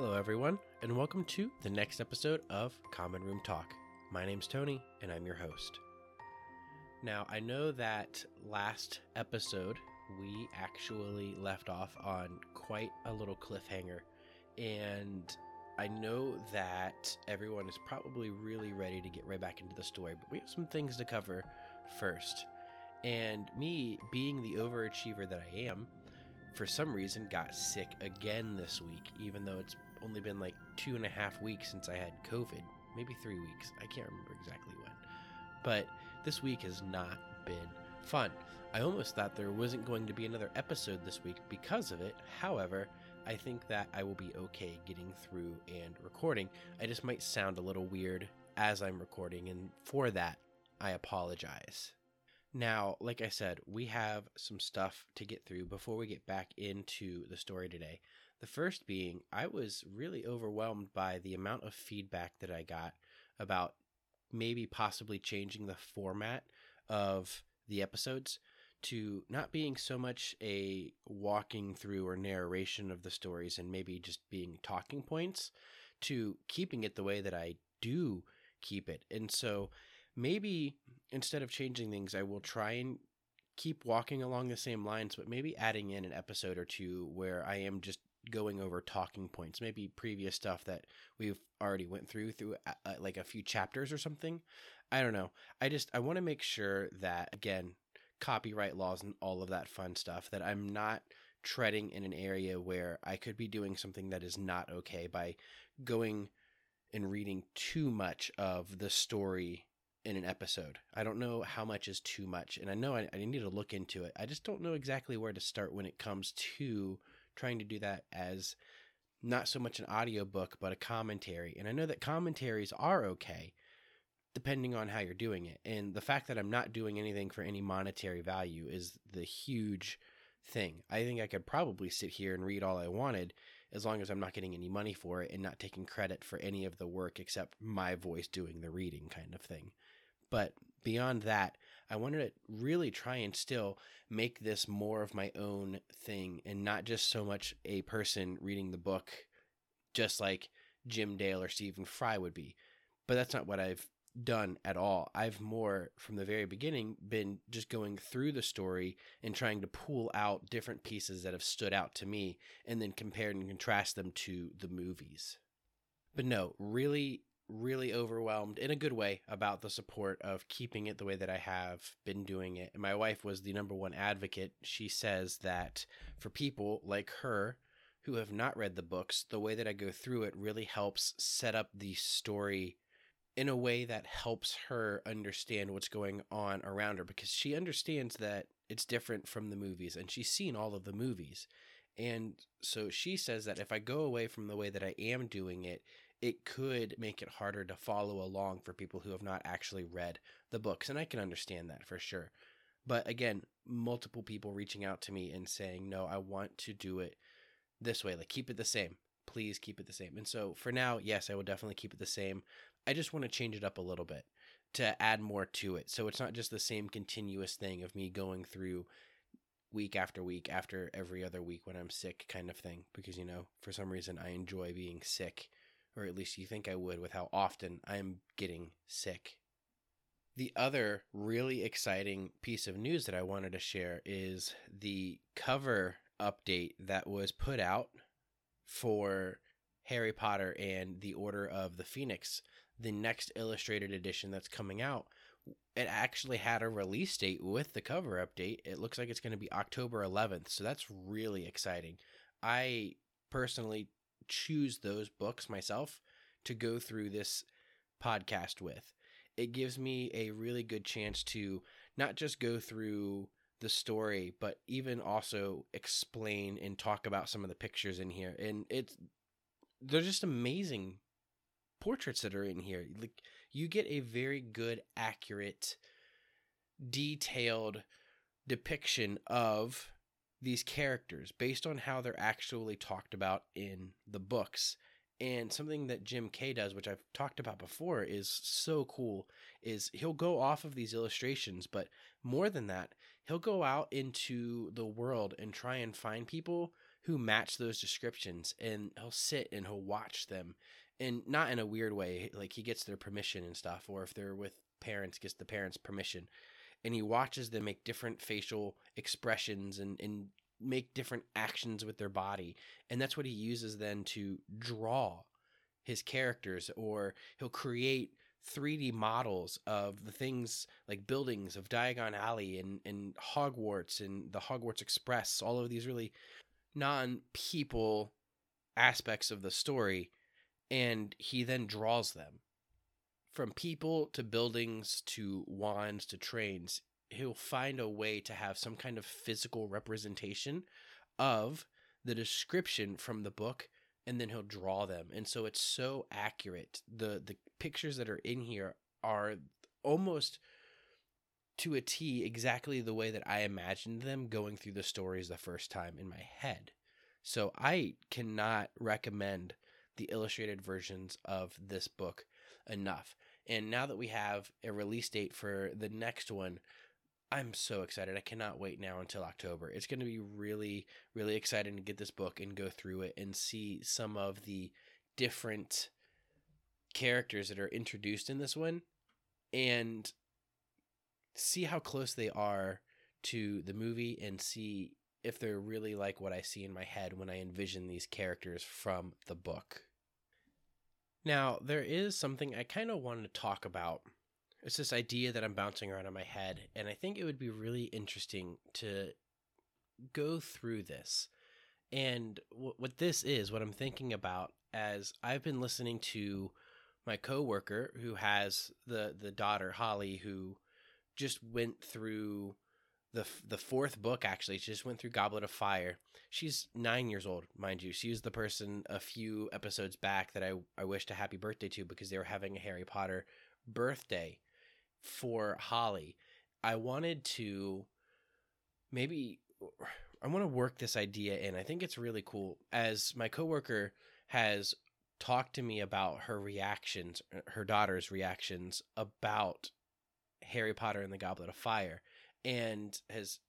Hello, everyone, and welcome to the next episode of Common Room Talk. My name's Tony, and I'm your host. Now, I know that last episode we actually left off on quite a little cliffhanger, and I know that everyone is probably really ready to get right back into the story, but we have some things to cover first. And me, being the overachiever that I am, for some reason got sick again this week, even though it's only been like two and a half weeks since I had COVID. Maybe three weeks. I can't remember exactly when. But this week has not been fun. I almost thought there wasn't going to be another episode this week because of it. However, I think that I will be okay getting through and recording. I just might sound a little weird as I'm recording, and for that, I apologize. Now, like I said, we have some stuff to get through before we get back into the story today. The first being, I was really overwhelmed by the amount of feedback that I got about maybe possibly changing the format of the episodes to not being so much a walking through or narration of the stories and maybe just being talking points to keeping it the way that I do keep it. And so maybe instead of changing things, I will try and keep walking along the same lines, but maybe adding in an episode or two where I am just going over talking points, maybe previous stuff that we've already went through through uh, uh like a few chapters or something. I don't know. I just I want to make sure that again, copyright laws and all of that fun stuff that I'm not treading in an area where I could be doing something that is not okay by going and reading too much of the story in an episode. I don't know how much is too much, and I know I, I, need to look into it. I just don't know exactly where to start when it comes to trying to do that as not so much an audiobook, but a commentary. And I know that commentaries are okay depending on how you're doing it. And the fact that I'm not doing anything for any monetary value is the huge thing. I think I could probably sit here and read all I wanted as long as I'm not getting any money for it and not taking credit for any of the work except my voice doing the reading kind of thing. But beyond that, I wanted to really try and still make this more of my own thing and not just so much a person reading the book, just like Jim Dale or Stephen Fry would be. But that's not what I've done at all. I've more from the very beginning been just going through the story and trying to pull out different pieces that have stood out to me and then compare and contrast them to the movies. But no, really really overwhelmed in a good way about the support of keeping it the way that I have been doing it. My wife was the number one advocate. She says that for people like her who have not read the books, the way that I go through it really helps set up the story in a way that helps her understand what's going on around her because she understands that it's different from the movies and she's seen all of the movies. And so she says that if I go away from the way that I am doing it, it could make it harder to follow along for people who have not actually read the books. And I can understand that for sure. But again, multiple people reaching out to me and saying, no, I want to do it this way. Like, keep it the same. Please keep it the same. And so for now, yes, I will definitely keep it the same. I just want to change it up a little bit to add more to it. So it's not just the same continuous thing of me going through week after week after every other week when I'm sick kind of thing because you know for some reason I enjoy being sick or at least you think I would with how often I'm getting sick. The other really exciting piece of news that I wanted to share is the cover update that was put out for Harry Potter and the Order of the Phoenix, the next illustrated edition that's coming out. It actually had a release date with the cover update. It looks like it's going to be October 11th, so that's really exciting. I personally choose those books myself to go through this podcast with. It gives me a really good chance to not just go through the story, but even also explain and talk about some of the pictures in here. And it's they're just amazing portraits that are in here. Like you get a very good, accurate, detailed depiction of these characters based on how they're actually talked about in the books. And something that Jim Kay does, which I've talked about before, is so cool, is he'll go off of these illustrations, but more than that, he'll go out into the world and try and find people who match those descriptions and he'll sit and he'll watch them and not in a weird way like he gets their permission and stuff or if they're with parents gets the parents permission and he watches them make different facial expressions and, and make different actions with their body and that's what he uses then to draw his characters or he'll create 3D models of the things like buildings of Diagon Alley and, and Hogwarts and the Hogwarts Express, all of these really non people aspects of the story. And he then draws them from people to buildings to wands to trains. He'll find a way to have some kind of physical representation of the description from the book and then he'll draw them and so it's so accurate the the pictures that are in here are almost to a T exactly the way that I imagined them going through the stories the first time in my head. So I cannot recommend the illustrated versions of this book enough. And now that we have a release date for the next one, I'm so excited. I cannot wait now until October. It's going to be really, really exciting to get this book and go through it and see some of the different characters that are introduced in this one and see how close they are to the movie and see if they're really like what I see in my head when I envision these characters from the book. Now, there is something I kind of wanted to talk about it's this idea that I'm bouncing around in my head, and I think it would be really interesting to go through this. And w- what this is, what I'm thinking about, as I've been listening to my coworker who has the the daughter Holly, who just went through the the fourth book. Actually, she just went through Goblet of Fire. She's nine years old, mind you. She was the person a few episodes back that I I wished a happy birthday to because they were having a Harry Potter birthday for Holly, I wanted to maybe I want to work this idea in. I think it's really cool. As my coworker has talked to me about her reactions, her daughter's reactions about Harry Potter and the Goblet of Fire, and has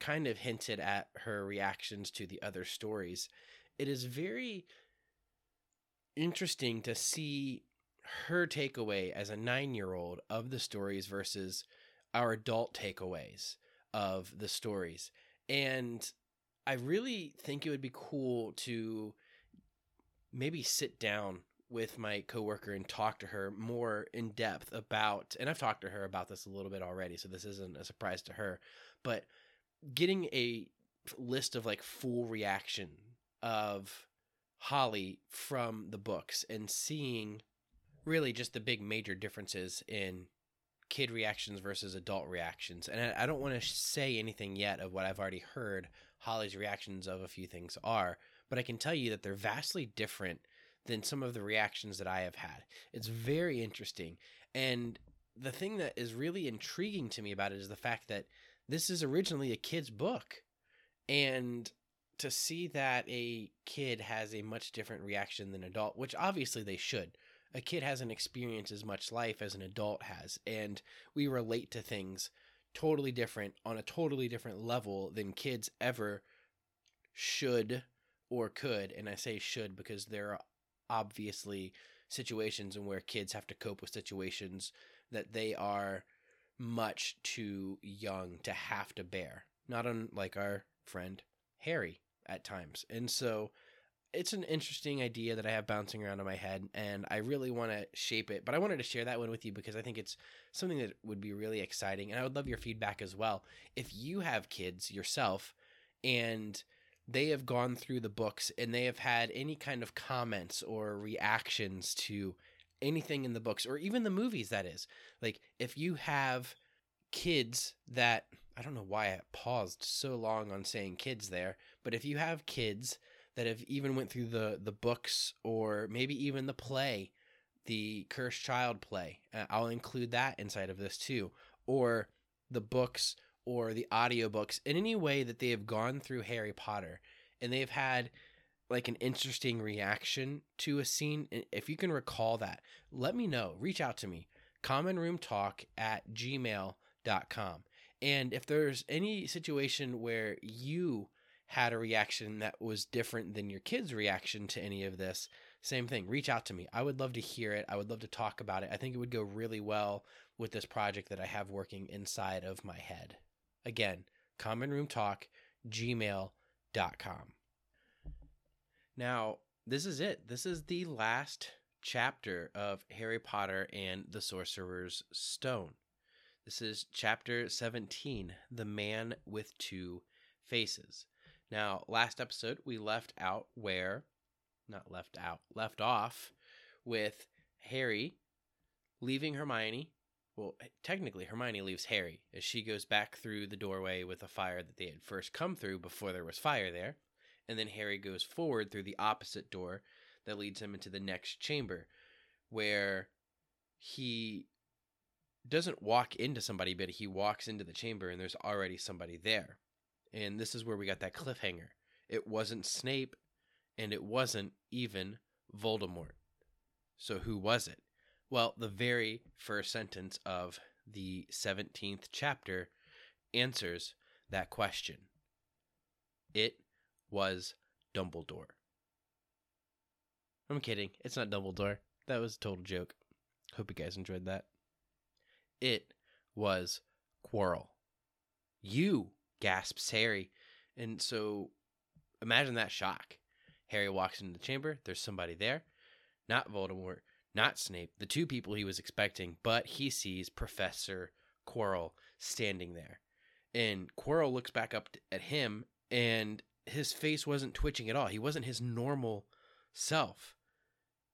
kind of hinted at her reactions to the other stories. It is very interesting to see her takeaway as a nine year old of the stories versus our adult takeaways of the stories. And I really think it would be cool to maybe sit down with my coworker and talk to her more in depth about and I've talked to her about this a little bit already so this isn't a surprise to her but getting a list of like full reaction of Holly from the books and seeing really just the big major differences in kid reactions versus adult reactions. And I, I don't want to say anything yet of what I've already heard Holly's reactions of a few things are, but I can tell you that they're vastly different than some of the reactions that I have had. It's very interesting. And the thing that is really intriguing to me about it is the fact that this is originally a kid's book. And to see that a kid has a much different reaction than adult, which obviously they should a kid hasn't experienced as much life as an adult has and we relate to things totally different on a totally different level than kids ever should or could and i say should because there are obviously situations and where kids have to cope with situations that they are much too young to have to bear not unlike our friend harry at times and so it's an interesting idea that I have bouncing around in my head, and I really want to shape it. But I wanted to share that one with you because I think it's something that would be really exciting, and I would love your feedback as well. If you have kids yourself, and they have gone through the books and they have had any kind of comments or reactions to anything in the books or even the movies, that is, like if you have kids that I don't know why I paused so long on saying kids there, but if you have kids that have even went through the the books or maybe even the play, the Cursed Child play. Uh, I'll include that inside of this too, or the books or the audiobooks in any way that they have gone through Harry Potter and they've had like an interesting reaction to a scene. If you can recall that, let me know. Reach out to me. Commonroomtalk at gmail.com. And if there's any situation where you had a reaction that was different than your kid's reaction to any of this, same thing. Reach out to me. I would love to hear it. I would love to talk about it. I think it would go really well with this project that I have working inside of my head. Again, common room talk, gmail.com. Now, this is it. This is the last chapter of Harry Potter and the Sorcerer's Stone. This is chapter 17 The Man with Two Faces. Now, last episode, we left out where, not left out, left off with Harry leaving Hermione. Well, eh, technically, Hermione leaves Harry as she goes back through the doorway with a fire that they had first come through before there was fire there. And then Harry goes forward through the opposite door that leads him into the next chamber where he doesn't walk into somebody, but he walks into the chamber and there's already somebody there. And this is where we got that cliffhanger. It wasn't Snape and it wasn't even Voldemort. So who was it? Well, the very first sentence of the 17th chapter answers that question. It was Dumbledore. I'm kidding. It's not Dumbledore. That was a total joke. Hope you guys enjoyed that. It was Quirrell. You, gasps Harry. And so imagine that shock. Harry walks into the chamber. There's somebody there. Not Voldemort, not Snape, the two people he was expecting, but he sees Professor Quirrell standing there. And Quirrell looks back up at him, and his face wasn't twitching at all. He wasn't his normal self.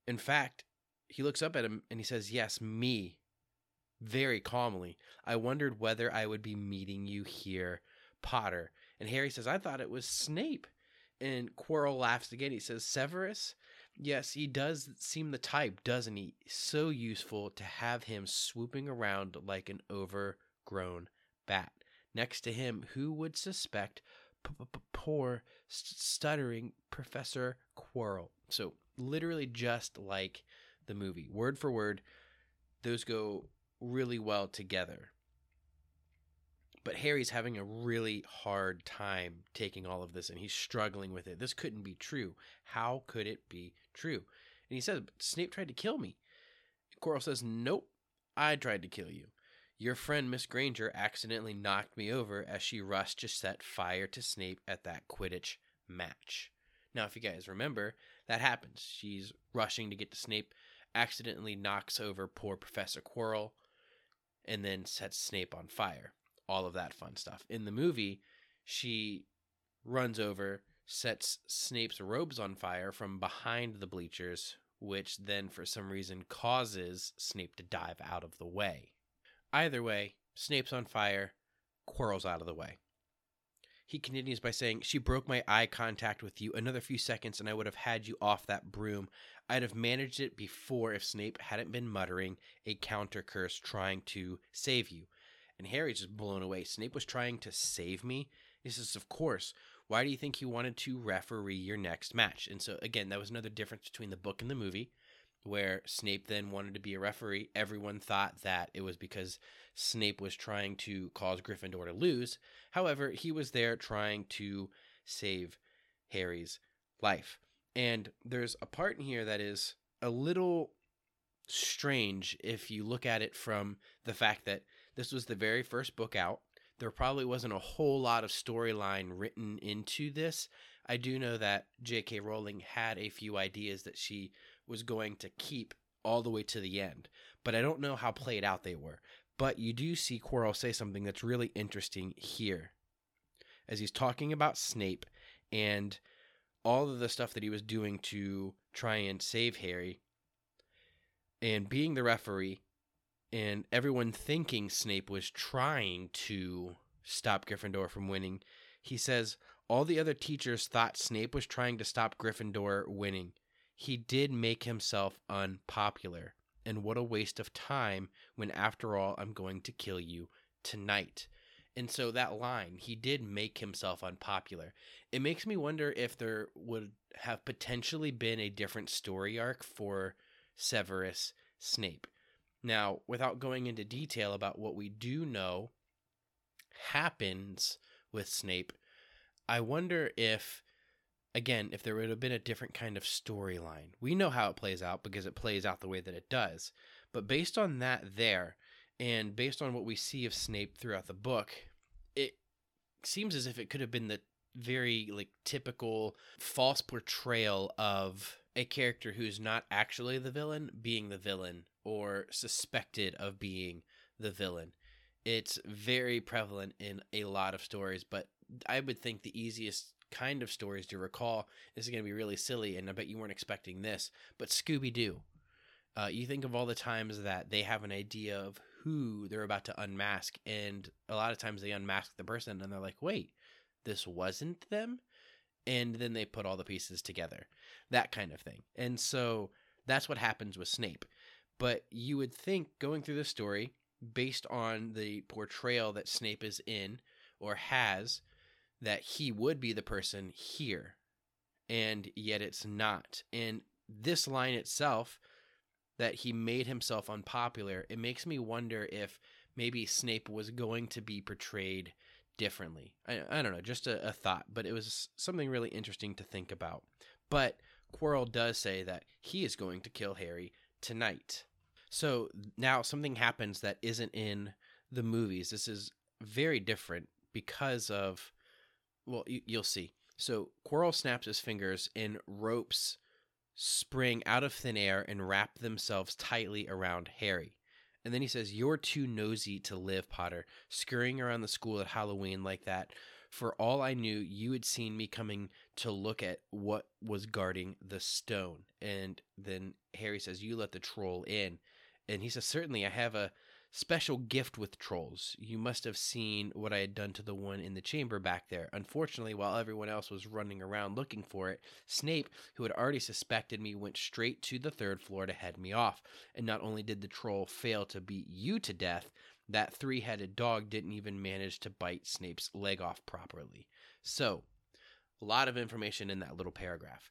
In fact, he looks up at him and he says, Yes, me. Very calmly. I wondered whether I would be meeting you here, Potter. And Harry says, I thought it was Snape. And Quirrell laughs again. He says, Severus? Yes, he does seem the type, doesn't he? So useful to have him swooping around like an overgrown bat. Next to him, who would suspect poor, stuttering Professor Quirrell? So, literally just like the movie. Word for word, those go really well together. But Harry's having a really hard time taking all of this and he's struggling with it. This couldn't be true. How could it be true? And he says, Snape tried to kill me. Quirrell says, Nope, I tried to kill you. Your friend Miss Granger accidentally knocked me over as she rushed to set fire to Snape at that Quidditch match. Now, if you guys remember, that happens. She's rushing to get to Snape, accidentally knocks over poor Professor Quirrell, and then sets Snape on fire. All of that fun stuff. In the movie, she runs over, sets Snape's robes on fire from behind the bleachers, which then for some reason causes Snape to dive out of the way. Either way, Snape's on fire, Quirrell's out of the way. He continues by saying, She broke my eye contact with you. Another few seconds, and I would have had you off that broom. I'd have managed it before if Snape hadn't been muttering a counter curse trying to save you. And Harry's just blown away. Snape was trying to save me? He says, Of course. Why do you think he wanted to referee your next match? And so, again, that was another difference between the book and the movie, where Snape then wanted to be a referee. Everyone thought that it was because Snape was trying to cause Gryffindor to lose. However, he was there trying to save Harry's life. And there's a part in here that is a little strange if you look at it from the fact that this was the very first book out. There probably wasn't a whole lot of storyline written into this. I do know that J.K. Rowling had a few ideas that she was going to keep all the way to the end, but I don't know how played out they were. But you do see Quirrell say something that's really interesting here as he's talking about Snape and all of the stuff that he was doing to try and save Harry and being the referee and everyone thinking Snape was trying to stop Gryffindor from winning. He says all the other teachers thought Snape was trying to stop Gryffindor winning. He did make himself unpopular. And what a waste of time when, after all, I'm going to kill you tonight. And so that line, he did make himself unpopular. It makes me wonder if there would have potentially been a different story arc for Severus Snape. Now, without going into detail about what we do know happens with Snape, I wonder if again, if there would have been a different kind of storyline. We know how it plays out because it plays out the way that it does. But based on that there and based on what we see of Snape throughout the book, it seems as if it could have been the very like typical false portrayal of a character who's not actually the villain being the villain or suspected of being the villain. It's very prevalent in a lot of stories, but I would think the easiest kind of stories to recall this is going to be really silly, and I bet you weren't expecting this, but Scooby Doo. Uh, you think of all the times that they have an idea of who they're about to unmask, and a lot of times they unmask the person, and they're like, wait, this wasn't them? And then they put all the pieces together, that kind of thing. And so that's what happens with Snape. But you would think going through the story, based on the portrayal that Snape is in or has, that he would be the person here. And yet it's not. And this line itself, that he made himself unpopular, it makes me wonder if maybe Snape was going to be portrayed differently. I, I don't know, just a, a thought, but it was something really interesting to think about. But Quirrell does say that he is going to kill Harry tonight. So now something happens that isn't in the movies. This is very different because of, well, you, you'll see. So Quirrell snaps his fingers and ropes spring out of thin air and wrap themselves tightly around Harry. And then he says, You're too nosy to live, Potter, scurrying around the school at Halloween like that. For all I knew, you had seen me coming to look at what was guarding the stone. And then Harry says, You let the troll in. And he says, Certainly, I have a special gift with trolls. You must have seen what I had done to the one in the chamber back there. Unfortunately, while everyone else was running around looking for it, Snape, who had already suspected me, went straight to the third floor to head me off. And not only did the troll fail to beat you to death, that three headed dog didn't even manage to bite Snape's leg off properly. So, a lot of information in that little paragraph.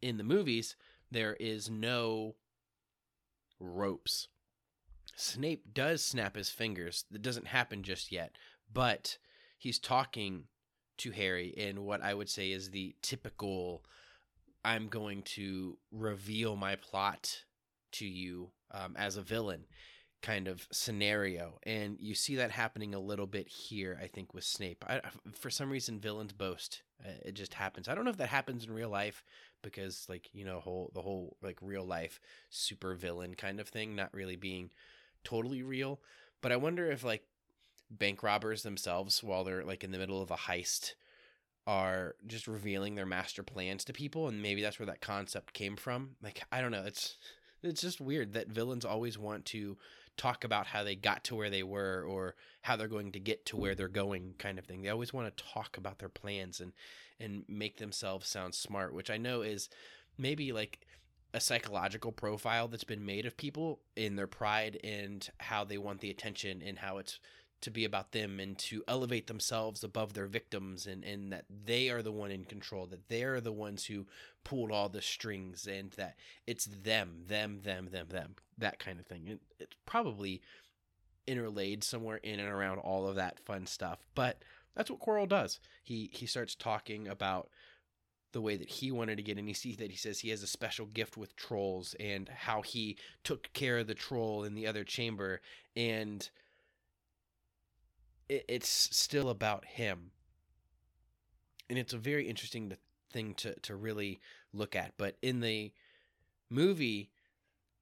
In the movies, there is no ropes Snape does snap his fingers. That doesn't happen just yet, but he's talking to Harry in what I would say is the typical I'm going to reveal my plot to you um, as a villain kind of scenario. And you see that happening a little bit here, I think, with Snape. I, for some reason, villains boast. Uh, it just happens. I don't know if that happens in real life because, like, you know, whole the whole like real life super villain kind of thing, not really being totally real. But I wonder if like bank robbers themselves, while they're like in the middle of a heist, are just revealing their master plans to people, and maybe that's where that concept came from. Like I don't know, it's it's just weird that villains always want to talk about how they got to where they were or how they're going to get to where they're going kind of thing. They always want to talk about their plans and and make themselves sound smart, which I know is maybe like a psychological profile that's been made of people in their pride and how they want the attention and how it's to be about them and to elevate themselves above their victims and, and that they are the one in control, that they're the ones who pulled all the strings and that it's them, them, them, them, them, that kind of thing. It, it's probably interlaid somewhere in and around all of that fun stuff. But that's what Quirrell does. He he starts talking about the way that he wanted to get and you see that he says he has a special gift with trolls and how he took care of the troll in the other chamber and it's still about him and it's a very interesting thing to, to really look at but in the movie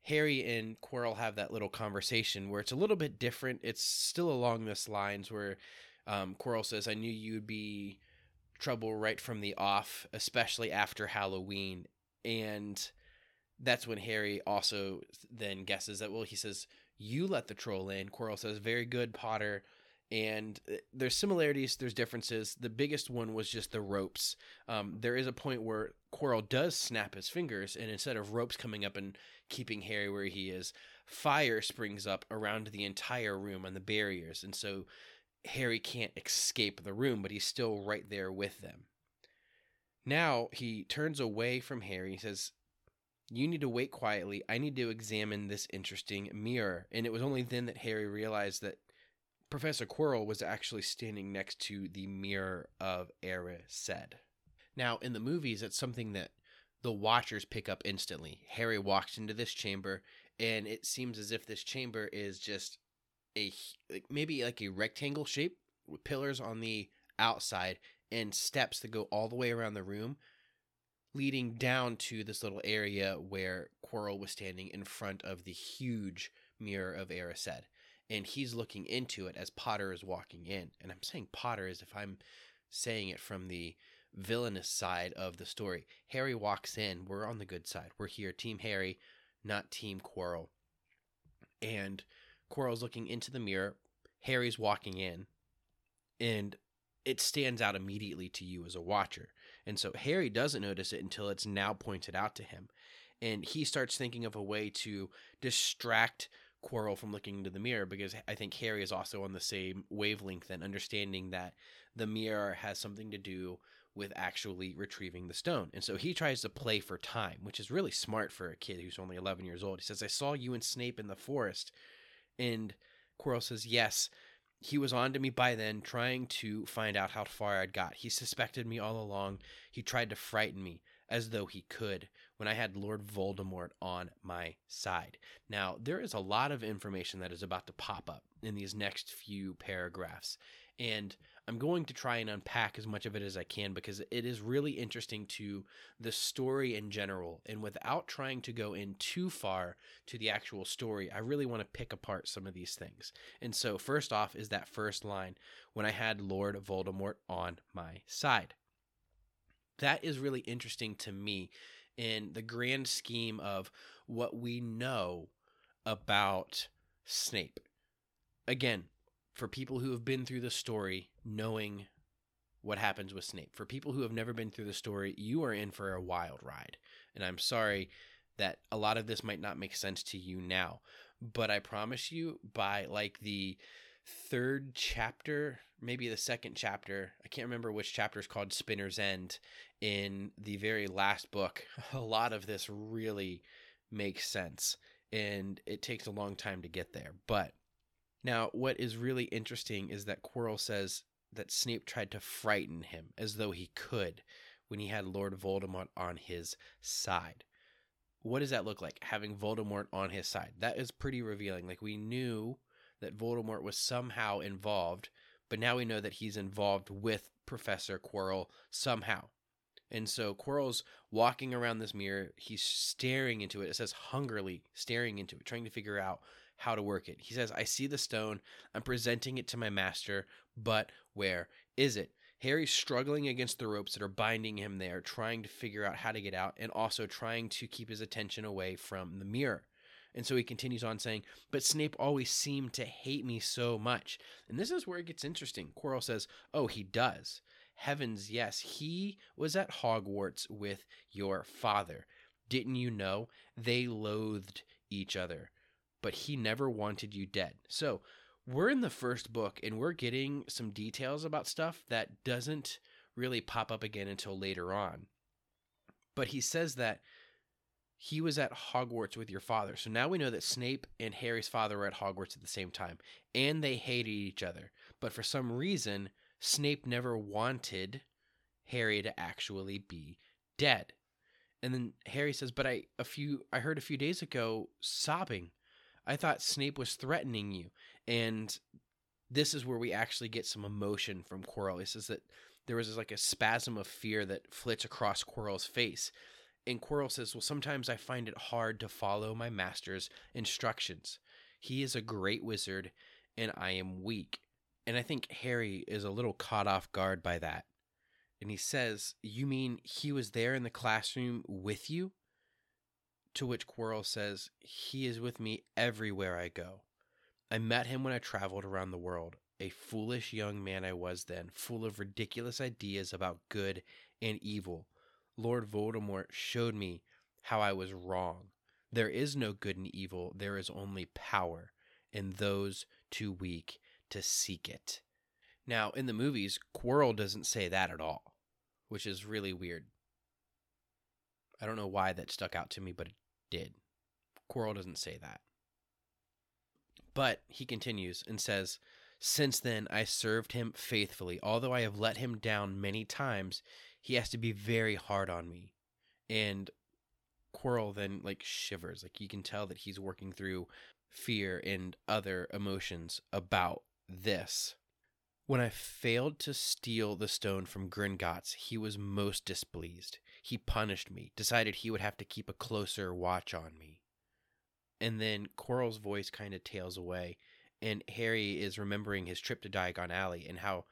harry and quirrell have that little conversation where it's a little bit different it's still along this lines where um, quirrell says i knew you would be trouble right from the off, especially after Halloween. And that's when Harry also then guesses that, well, he says, You let the troll in. Quirrell says, Very good, Potter. And uh, there's similarities, there's differences. The biggest one was just the ropes. Um, there is a point where Quirrell does snap his fingers, and instead of ropes coming up and keeping Harry where he is, fire springs up around the entire room on the barriers. And so Harry can't escape the room, but he's still right there with them. Now he turns away from Harry. He says, You need to wait quietly. I need to examine this interesting mirror. And it was only then that Harry realized that Professor Quirrell was actually standing next to the mirror of Erised. Now, in the movies, it's something that the watchers pick up instantly. Harry walks into this chamber, and it seems as if this chamber is just a maybe like a rectangle shape with pillars on the outside and steps that go all the way around the room, leading down to this little area where Quirrell was standing in front of the huge mirror of Erised. And he's looking into it as Potter is walking in. And I'm saying Potter as if I'm saying it from the villainous side of the story. Harry walks in. We're on the good side. We're here, Team Harry, not Team Quirrell. And Quirrell's looking into the mirror. Harry's walking in. And it stands out immediately to you as a watcher. And so Harry doesn't notice it until it's now pointed out to him. And he starts thinking of a way to distract Quirrell from looking into the mirror because I think Harry is also on the same wavelength and understanding that the mirror has something to do with actually retrieving the stone. And so he tries to play for time, which is really smart for a kid who's only 11 years old. He says, I saw you and Snape in the forest. And Quirrell says, Yes, he was on to me by then, trying to find out how far I'd got. He suspected me all along. He tried to frighten me as though he could when I had Lord Voldemort on my side. Now, there is a lot of information that is about to pop up in these next few paragraphs. And I'm going to try and unpack as much of it as I can because it is really interesting to the story in general. And without trying to go in too far to the actual story, I really want to pick apart some of these things. And so, first off, is that first line when I had Lord Voldemort on my side. That is really interesting to me in the grand scheme of what we know about Snape. Again, for people who have been through the story, knowing what happens with Snape. For people who have never been through the story, you are in for a wild ride. And I'm sorry that a lot of this might not make sense to you now, but I promise you by like the third chapter, maybe the second chapter, I can't remember which chapter is called Spinner's End in the very last book, a lot of this really makes sense and it takes a long time to get there. But now, what is really interesting is that Quirrell says that Snape tried to frighten him as though he could when he had Lord Voldemort on his side. What does that look like? Having Voldemort on his side. That is pretty revealing. Like, we knew that Voldemort was somehow involved, but now we know that he's involved with Professor Quirrell somehow. And so Quirrell's walking around this mirror. He's staring into it. It says hungrily staring into it, trying to figure out how to work it. He says, I see the stone. I'm presenting it to my master, but where is it? Harry's struggling against the ropes that are binding him there, trying to figure out how to get out, and also trying to keep his attention away from the mirror. And so he continues on saying, But Snape always seemed to hate me so much. And this is where it gets interesting. Quirrell says, Oh, he does. Heavens, yes, he was at Hogwarts with your father. Didn't you know? They loathed each other but he never wanted you dead. So we're in the first book and we're getting some details about stuff that doesn't really pop up again until later on. But he says that he was at Hogwarts with your father. So now we know that Snape and Harry's father were at Hogwarts at the same time and they hated each other. But for some reason, Snape never wanted Harry to actually be dead. And then Harry says, "But I a few I heard a few days ago sobbing I thought Snape was threatening you. And this is where we actually get some emotion from Quirrell. He says that there was like a spasm of fear that flits across Quirrell's face. And Quirrell says, Well, sometimes I find it hard to follow my master's instructions. He is a great wizard, and I am weak. And I think Harry is a little caught off guard by that. And he says, You mean he was there in the classroom with you? To which Quirrell says, He is with me everywhere I go. I met him when I traveled around the world. A foolish young man I was then, full of ridiculous ideas about good and evil. Lord Voldemort showed me how I was wrong. There is no good and evil, there is only power, and those too weak to seek it. Now, in the movies, Quirrell doesn't say that at all, which is really weird. I don't know why that stuck out to me, but it did. Quirrell doesn't say that. But he continues and says, Since then, I served him faithfully. Although I have let him down many times, he has to be very hard on me. And Quirrell then like shivers. Like you can tell that he's working through fear and other emotions about this. When I failed to steal the stone from Gringotts, he was most displeased. He punished me, decided he would have to keep a closer watch on me. And then Quirrell's voice kind of tails away, and Harry is remembering his trip to Diagon Alley and how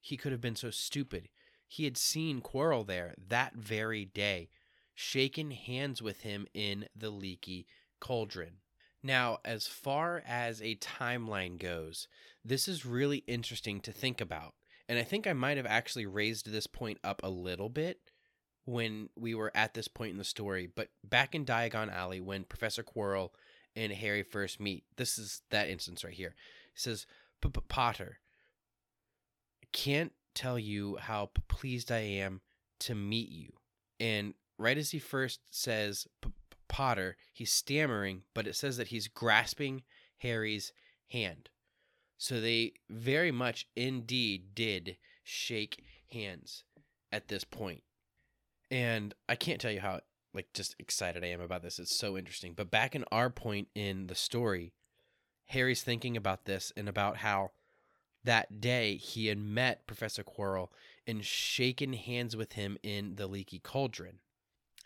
he could have been so stupid. He had seen Quirrell there that very day, shaken hands with him in the leaky cauldron. Now, as far as a timeline goes, this is really interesting to think about. And I think I might have actually raised this point up a little bit when we were at this point in the story. But back in Diagon Alley, when Professor Quirrell and Harry first meet, this is that instance right here. He says, Potter, can't tell you how pleased I am to meet you. And right as he first says Potter, he's stammering, but it says that he's grasping Harry's hand. So they very much indeed did shake hands at this point. And I can't tell you how like just excited I am about this. It's so interesting. But back in our point in the story, Harry's thinking about this and about how that day he had met Professor Quirrell and shaken hands with him in the leaky cauldron.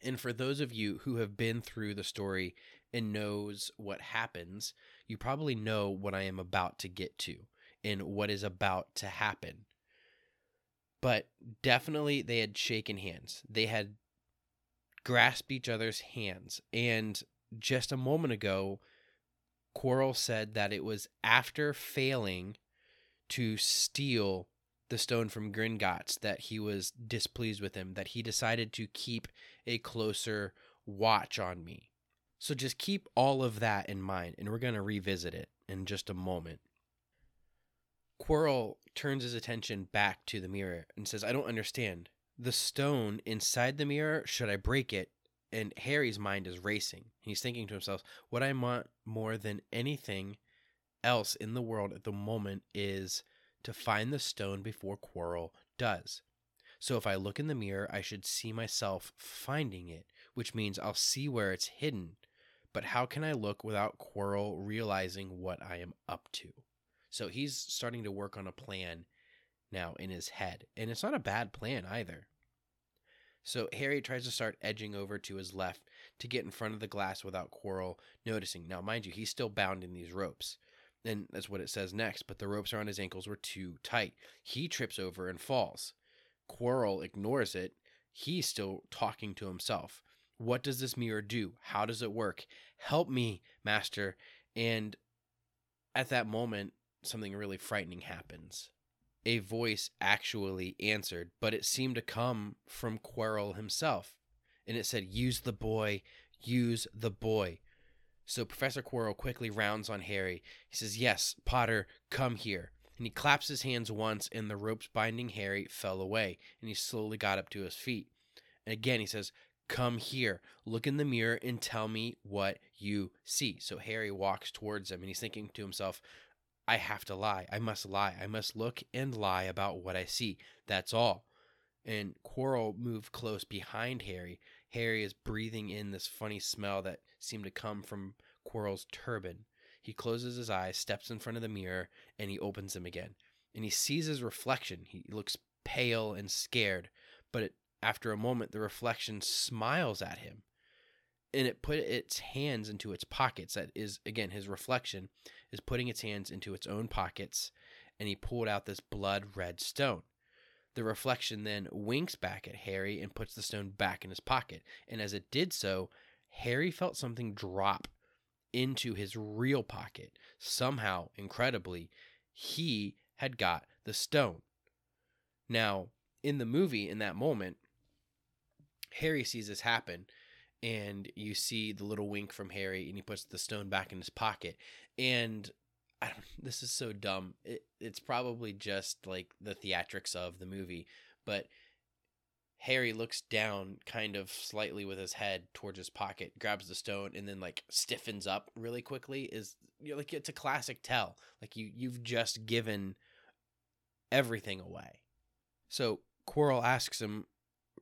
And for those of you who have been through the story and knows what happens, you probably know what I am about to get to and what is about to happen. But definitely they had shaken hands. They had grasped each other's hands. And just a moment ago, Quirrell said that it was after failing to steal the stone from Gringotts that he was displeased with him, that he decided to keep a closer watch on me. So just keep all of that in mind, and we're going to revisit it in just a moment. Quirrell turns his attention back to the mirror and says, I don't understand. The stone inside the mirror, should I break it? And Harry's mind is racing. He's thinking to himself, What I want more than anything else in the world at the moment is to find the stone before Quirrell does. So if I look in the mirror, I should see myself finding it, which means I'll see where it's hidden. But how can I look without Quirrell realizing what I am up to? So he's starting to work on a plan now in his head, and it's not a bad plan either. So Harry tries to start edging over to his left to get in front of the glass without Quirrell noticing. Now, mind you, he's still bound in these ropes. And that's what it says next. But the ropes around his ankles were too tight. He trips over and falls. Quirrell ignores it. He's still talking to himself. What does this mirror do? How does it work? Help me, master. And at that moment, something really frightening happens. A voice actually answered, but it seemed to come from Quirrell himself. And it said, Use the boy, use the boy. So Professor Quirrell quickly rounds on Harry. He says, Yes, Potter, come here. And he claps his hands once, and the ropes binding Harry fell away, and he slowly got up to his feet. And again, he says, Come here, look in the mirror, and tell me what you see. So Harry walks towards him, and he's thinking to himself, I have to lie. I must lie. I must look and lie about what I see. That's all. And Quirrell moved close behind Harry. Harry is breathing in this funny smell that seemed to come from Quirrell's turban. He closes his eyes, steps in front of the mirror, and he opens them again. And he sees his reflection. He looks pale and scared, but it, after a moment, the reflection smiles at him. And it put its hands into its pockets. That is, again, his reflection is putting its hands into its own pockets, and he pulled out this blood red stone. The reflection then winks back at Harry and puts the stone back in his pocket. And as it did so, Harry felt something drop into his real pocket. Somehow, incredibly, he had got the stone. Now, in the movie, in that moment, Harry sees this happen, and you see the little wink from Harry, and he puts the stone back in his pocket. And I don't, this is so dumb. It, it's probably just like the theatrics of the movie, but Harry looks down kind of slightly with his head towards his pocket, grabs the stone, and then like stiffens up really quickly. Is you know, like it's a classic tell. Like you you've just given everything away. So Quirrell asks him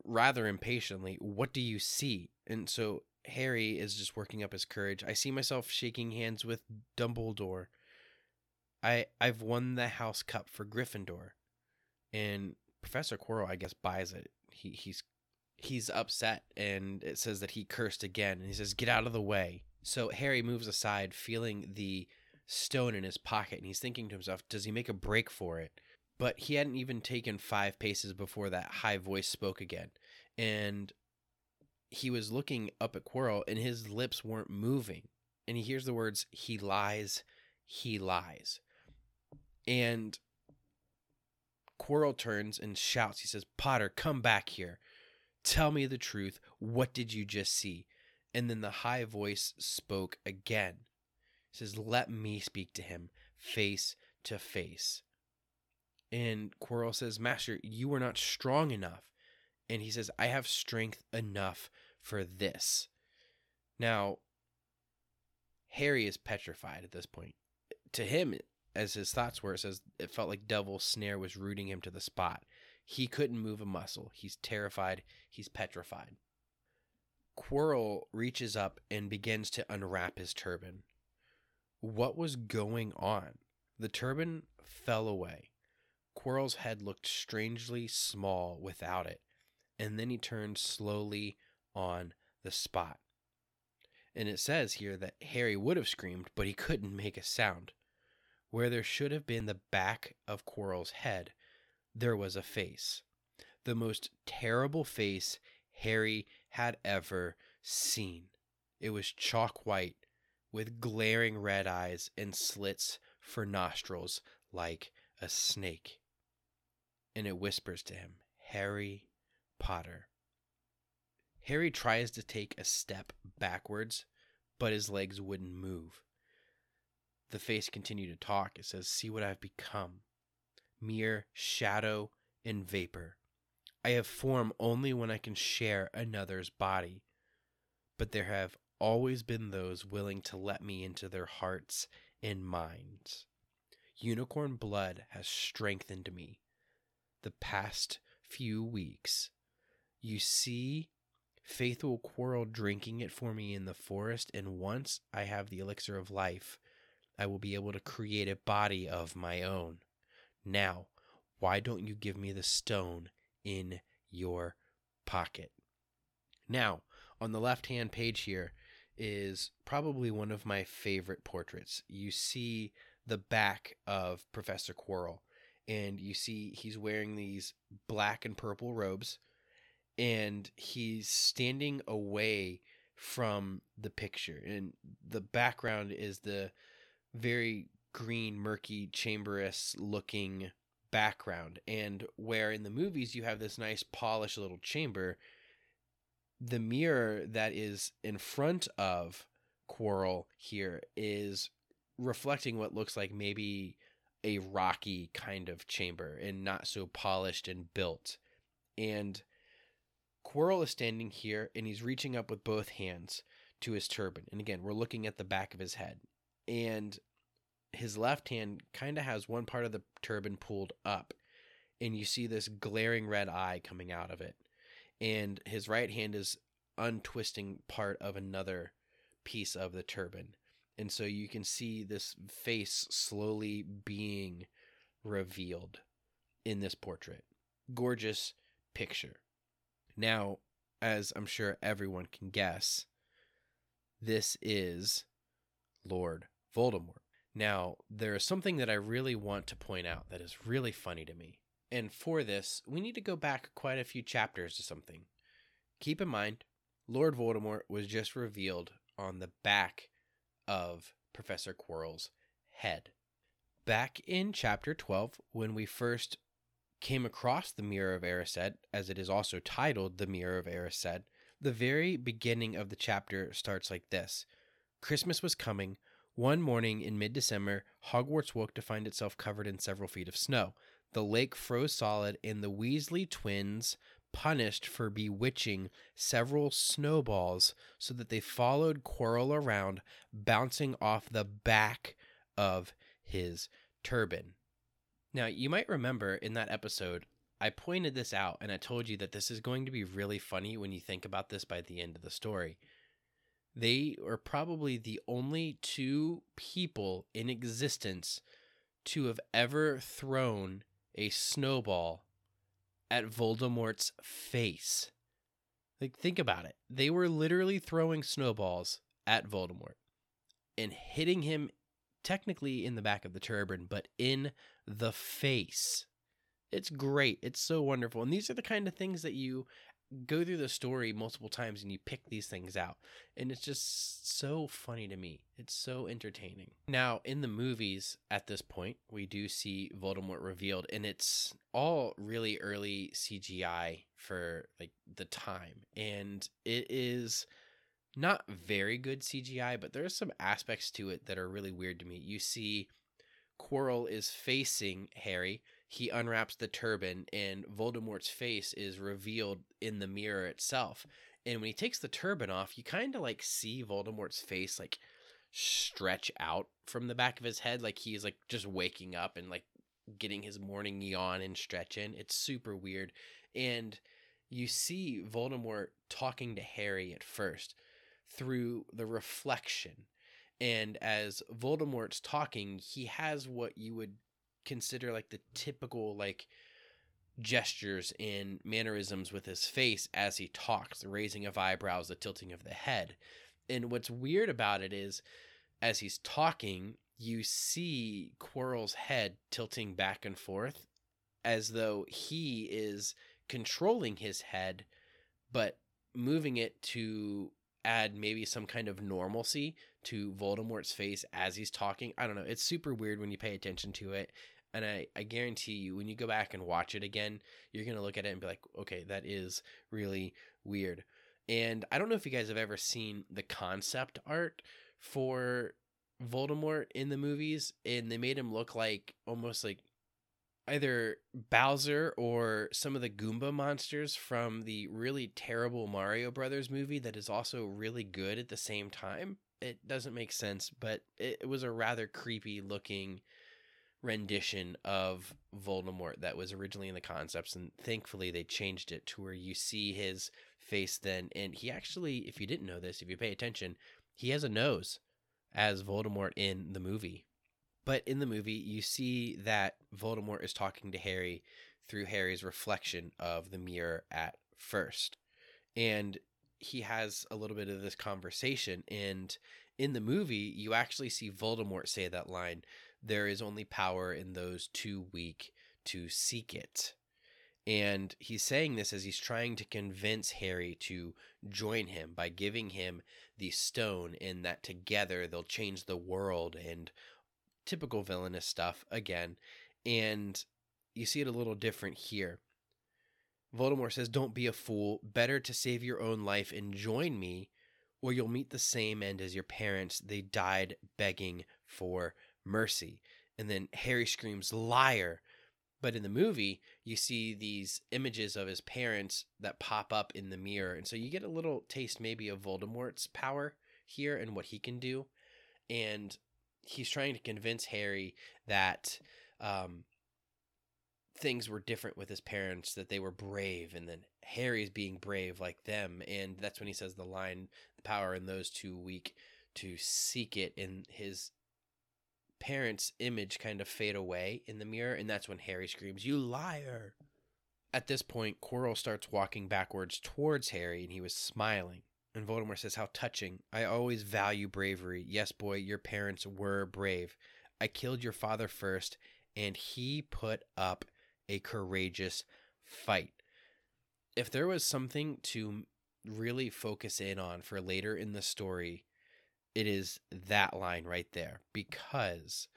rather impatiently, What do you see? And so Harry is just working up his courage. I see myself shaking hands with Dumbledore. I I've won the House Cup for Gryffindor. And Professor Quirrell, I guess, buys it. He he's he's upset and it says that he cursed again and he says, Get out of the way. So Harry moves aside, feeling the stone in his pocket, and he's thinking to himself, Does he make a break for it? But he hadn't even taken five paces before that high voice spoke again. And he was looking up at Quirrell and his lips weren't moving. And he hears the words, He lies, he lies. And Quirrell turns and shouts. He says, Potter, come back here. Tell me the truth. What did you just see? And then the high voice spoke again. He says, Let me speak to him face to face. And Quirrell says, Master, you are not strong enough. And he says, I have strength enough for this. Now, Harry is petrified at this point. To him, as his thoughts were, it says it felt like Devil's snare was rooting him to the spot. He couldn't move a muscle. He's terrified. He's petrified. Quirrell reaches up and begins to unwrap his turban. What was going on? The turban fell away. Quirrell's head looked strangely small without it, and then he turned slowly on the spot. And it says here that Harry would have screamed, but he couldn't make a sound. Where there should have been the back of Quirrell's head, there was a face. The most terrible face Harry had ever seen. It was chalk white, with glaring red eyes and slits for nostrils like a snake and it whispers to him, Harry Potter. Harry tries to take a step backwards, but his legs wouldn't move. The face continued to talk. It says, See what I've become mere shadow and vapor. I have form only when I can share another's body. But there have always been those willing to let me into their hearts and minds. Unicorn blood has strengthened me the past few weeks. You see Faithful Quirrell drinking it for me in the forest, and once I have the elixir of life, I will be able to create a body of my own. Now, why don't you give me the stone in your pocket? Now, on the left hand page here is probably one of my favorite portraits. You see the back of Professor Quirrell and you see he's wearing these black and purple robes and he's standing away from the picture and the background is the very green murky chamberous looking background and where in the movies you have this nice polished little chamber the mirror that is in front of Quirrell here is reflecting what looks like maybe a rocky kind of chamber and not so polished and built. And Quirrell is standing here and he's reaching up with both hands to his turban. And again, we're looking at the back of his head. And his left hand kind of has one part of the turban pulled up. And you see this glaring red eye coming out of it. And his right hand is untwisting part of another piece of the turban and so you can see this face slowly being revealed in this portrait. Gorgeous picture. Now, as I'm sure everyone can guess, this is Lord Voldemort. Now, there is something that I really want to point out that is really funny to me. And for this, we need to go back quite a few chapters to something. Keep in mind, Lord Voldemort was just revealed on the back of Professor Quirrell's head. Back in chapter 12, when we first came across the Mirror of Erised, as it is also titled The Mirror of Erised, the very beginning of the chapter starts like this Christmas was coming. One morning in mid December, Hogwarts woke to find itself covered in several feet of snow. The lake froze solid, and the Weasley twins punished for bewitching several snowballs so that they followed Quirrell around, bouncing off the back of his turban. Now, you might remember in that episode, I pointed this out and I told you that this is going to be really funny when you think about this by the end of the story. They are probably the only two people in existence to have ever thrown a snowball at Voldemort's face. Like, think about it. They were literally throwing snowballs at Voldemort and hitting him technically in the back of the turban, but in the face. It's great. It's so wonderful. And these are the kind of things that you go through the story multiple times and you pick these things out. And it's just so funny to me. It's so entertaining. Now, in the movies at this point, we do see Voldemort revealed, and it's all really early CGI for like the time. And it is not very good CGI, but there's some aspects to it that are really weird to me. You see Quirrell is facing Harry he unwraps the turban and Voldemort's face is revealed in the mirror itself. And when he takes the turban off, you kind of like see Voldemort's face like stretch out from the back of his head like he's like just waking up and like getting his morning yawn and stretch in. It's super weird. And you see Voldemort talking to Harry at first through the reflection. And as Voldemort's talking, he has what you would consider like the typical like gestures and mannerisms with his face as he talks the raising of eyebrows the tilting of the head and what's weird about it is as he's talking you see quirrell's head tilting back and forth as though he is controlling his head but moving it to add maybe some kind of normalcy to Voldemort's face as he's talking. I don't know. It's super weird when you pay attention to it and I, I guarantee you when you go back and watch it again you're going to look at it and be like okay that is really weird. And i don't know if you guys have ever seen the concept art for voldemort in the movies and they made him look like almost like either bowser or some of the goomba monsters from the really terrible mario brothers movie that is also really good at the same time. It doesn't make sense but it, was a rather creepy looking rendition of Voldemort that was originally in the concepts and thankfully they changed it to where you see his face then. And he actually if you didn't know this if you pay attention he has a nose as Voldemort in the movie. But in the movie you see that Voldemort is talking to Harry through Harry's reflection of the mirror at first. And he has a little bit of this conversation and in the movie you actually see Voldemort say that line there is only power in those too weak to seek it. And he's saying this as he's trying to convince Harry to join him by giving him the stone, and that together they'll change the world and typical villainous stuff again. And you see it a little different here. Voldemort says, Don't be a fool. Better to save your own life and join me, or you'll meet the same end as your parents. They died begging for mercy. And then Harry screams, liar. But in the movie, you see these images of his parents that pop up in the mirror. And so you get a little taste, maybe, of Voldemort's power here and what he can do. And he's trying to convince Harry that um, things were different with his parents, that they were brave. And then Harry's being brave like them. And that's when he says the line, the power in those too weak to seek it in his parents' image kind of fade away in the mirror, and that's when Harry screams, You liar! At this point, Quirrell starts walking backwards towards Harry, and he was smiling. And Voldemort says, How touching. I always value bravery. Yes, boy, your parents were brave. I killed your father first, and he put up a courageous fight. If there was something to really focus in on for later in the story, it is that line right there because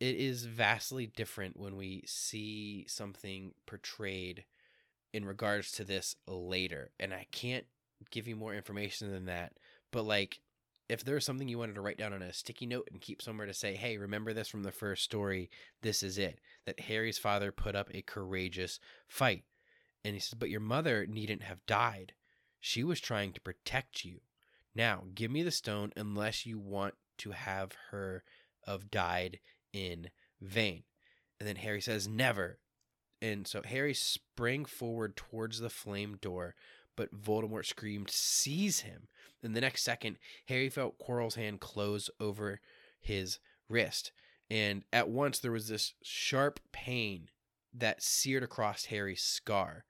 it is vastly different when we see something portrayed in regards to this later. And I can't give you more information than that, but like if there's something you wanted to write down on a sticky note and keep somewhere to say, hey, remember this from the first story, this is it. That Harry's father put up a courageous fight. And he says, But your mother needn't have died. She was trying to protect you. Now, give me the stone unless you want to have her have died in vain. And then Harry says, Never. And so Harry sprang forward towards the flame door, but Voldemort screamed, Seize him. In the next second, Harry felt Quirrell's hand close over his wrist. And at once there was this sharp pain that seared across Harry's scar.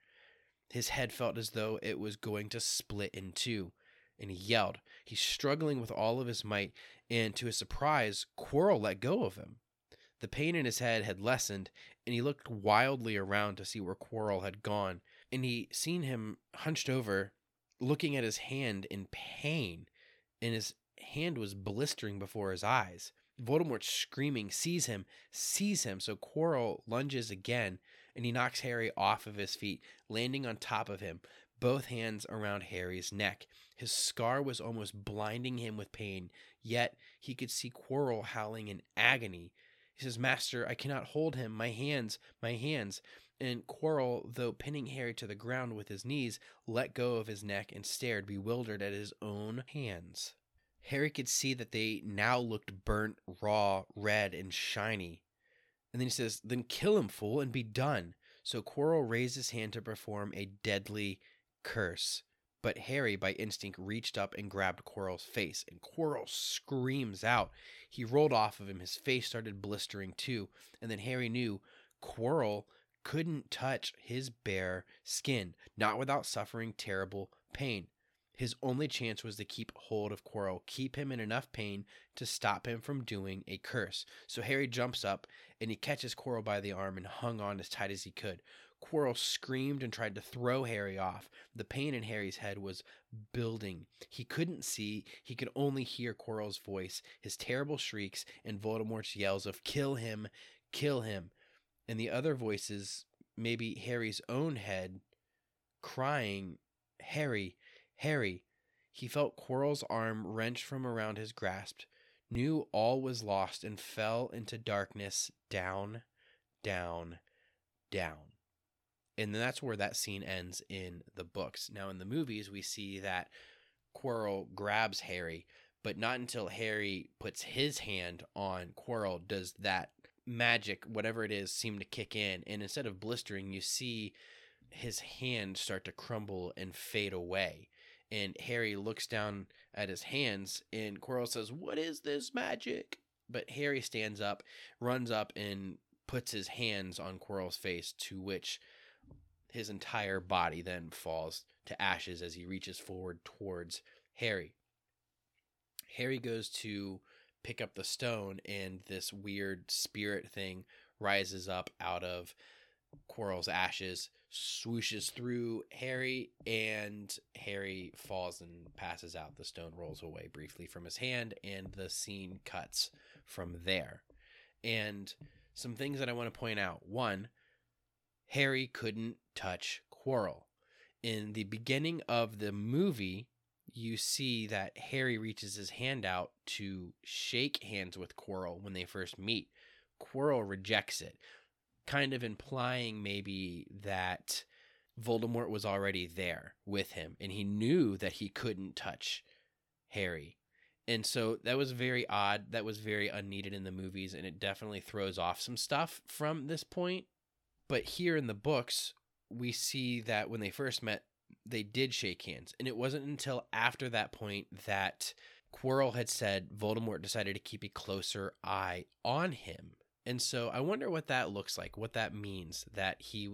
His head felt as though it was going to split in two, and he yelled. He's struggling with all of his might, and to his surprise, Quirrell let go of him. The pain in his head had lessened, and he looked wildly around to see where Quirrell had gone, and he seen him hunched over, looking at his hand in pain, and his hand was blistering before his eyes. Voldemort screaming, seize him, seize him. So Quirrell lunges again and he knocks Harry off of his feet, landing on top of him, both hands around Harry's neck. His scar was almost blinding him with pain, yet he could see Quirrell howling in agony. He says, Master, I cannot hold him. My hands, my hands. And Quirrell, though pinning Harry to the ground with his knees, let go of his neck and stared, bewildered at his own hands. Harry could see that they now looked burnt, raw, red, and shiny. And then he says, Then kill him, fool, and be done. So Quirrell raised his hand to perform a deadly curse. But Harry, by instinct, reached up and grabbed Quirrell's face, and Quirrell screams out. He rolled off of him. His face started blistering too. And then Harry knew Quirrell couldn't touch his bare skin, not without suffering terrible pain. His only chance was to keep hold of Quirrell, keep him in enough pain to stop him from doing a curse. So Harry jumps up and he catches Quirrell by the arm and hung on as tight as he could. Quirrell screamed and tried to throw Harry off. The pain in Harry's head was building. He couldn't see, he could only hear Quirrell's voice, his terrible shrieks, and Voldemort's yells of kill him, kill him. And the other voices, maybe Harry's own head, crying, Harry, Harry, he felt Quirrell's arm wrenched from around his grasp, knew all was lost, and fell into darkness down, down, down. And that's where that scene ends in the books. Now, in the movies, we see that Quirrell grabs Harry, but not until Harry puts his hand on Quirrell does that magic, whatever it is, seem to kick in. And instead of blistering, you see his hand start to crumble and fade away and Harry looks down at his hands and Quirrell says, "What is this magic?" But Harry stands up, runs up and puts his hands on Quirrell's face to which his entire body then falls to ashes as he reaches forward towards Harry. Harry goes to pick up the stone and this weird spirit thing rises up out of Quirrell's ashes, swooshes through Harry, and Harry falls and passes out. The stone rolls away briefly from his hand, and the scene cuts from there. And some things that I want to point out. One, Harry couldn't touch Quirrell. In the beginning of the movie, you see that Harry reaches his hand out to shake hands with Quirrell when they first meet. Quirrell rejects it kind of implying maybe that Voldemort was already there with him and he knew that he couldn't touch Harry. And so that was very odd. That was very unneeded in the movies and it definitely throws off some stuff from this point. But here in the books, we see that when they first met, they did shake hands. And it wasn't until after that point that Quirrell had said Voldemort decided to keep a closer eye on him and so I wonder what that looks like, what that means that he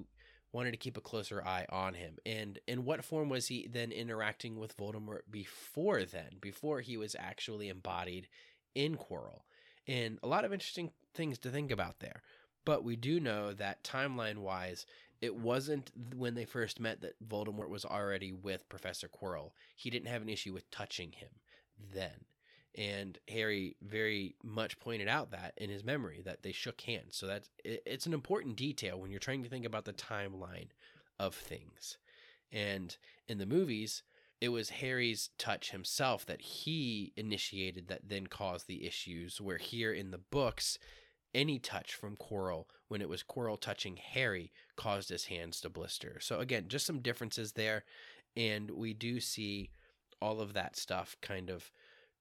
wanted to keep a closer eye on him. And in what form was he then interacting with Voldemort before then, before he was actually embodied in Quirrell? And a lot of interesting things to think about there. But we do know that timeline wise, it wasn't when they first met that Voldemort was already with Professor Quirrell. He didn't have an issue with touching him then. And Harry very much pointed out that in his memory that they shook hands. So that's it's an important detail when you're trying to think about the timeline of things. And in the movies, it was Harry's touch himself that he initiated that then caused the issues. Where here in the books, any touch from Quirrell when it was Quirrell touching Harry caused his hands to blister. So again, just some differences there and we do see all of that stuff kind of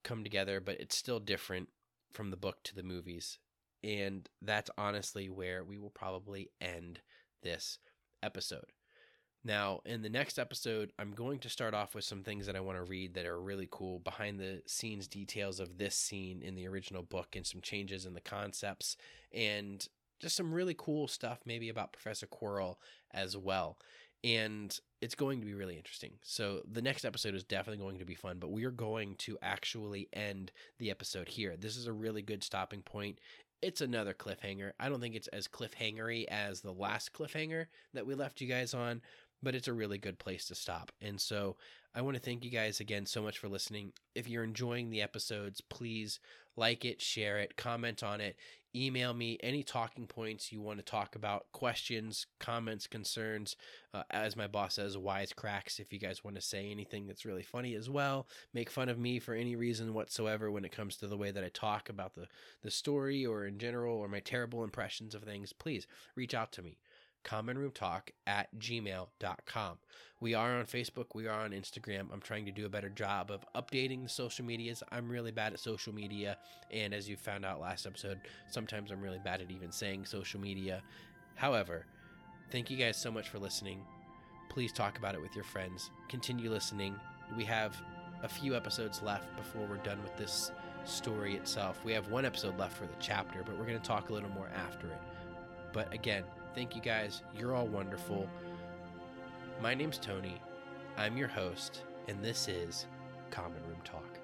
come together, but it's still different from the book to the movies. And that's honestly where we will probably end this episode. Now, in the next episode, I'm going to start off with some things that I want to read that are really cool behind the scenes details of this scene in the original book and some changes in the concepts and just some really cool stuff, maybe about Professor Quirrell as well. And it's going to be really interesting. So, the next episode is definitely going to be fun, but we are going to actually end the episode here. This is a really good stopping point it's another cliffhanger. I don't think it's as cliffhangery as the last cliffhanger that we left you guys on, but it's a really good place to stop. And so I want to thank you guys again so much for listening. If you're enjoying the episodes, please like it, share it, comment on it, email me any talking points you want to talk about, questions, comments, concerns. Uh, as my boss says, wisecracks. If you guys want to say anything that's really funny as well, make fun of me for any reason whatsoever when it comes to the way that I talk about the, the story or in general or my terrible impressions of things, please reach out to me commonroomtalk at gmail.com. We are on Facebook, we are on Instagram. I'm trying to do a better job of updating the social medias. I'm really bad at social media, and as you found out last episode, sometimes I'm really bad at even saying social media. However, thank you guys so much for listening. Please talk about it with your friends. Continue listening. We have a few episodes left before we're done with this story itself. We have one episode left for the chapter, but we're going to talk a little more after it. But again, Thank you guys. You're all wonderful. My name's Tony. I'm your host, and this is Common Room Talk.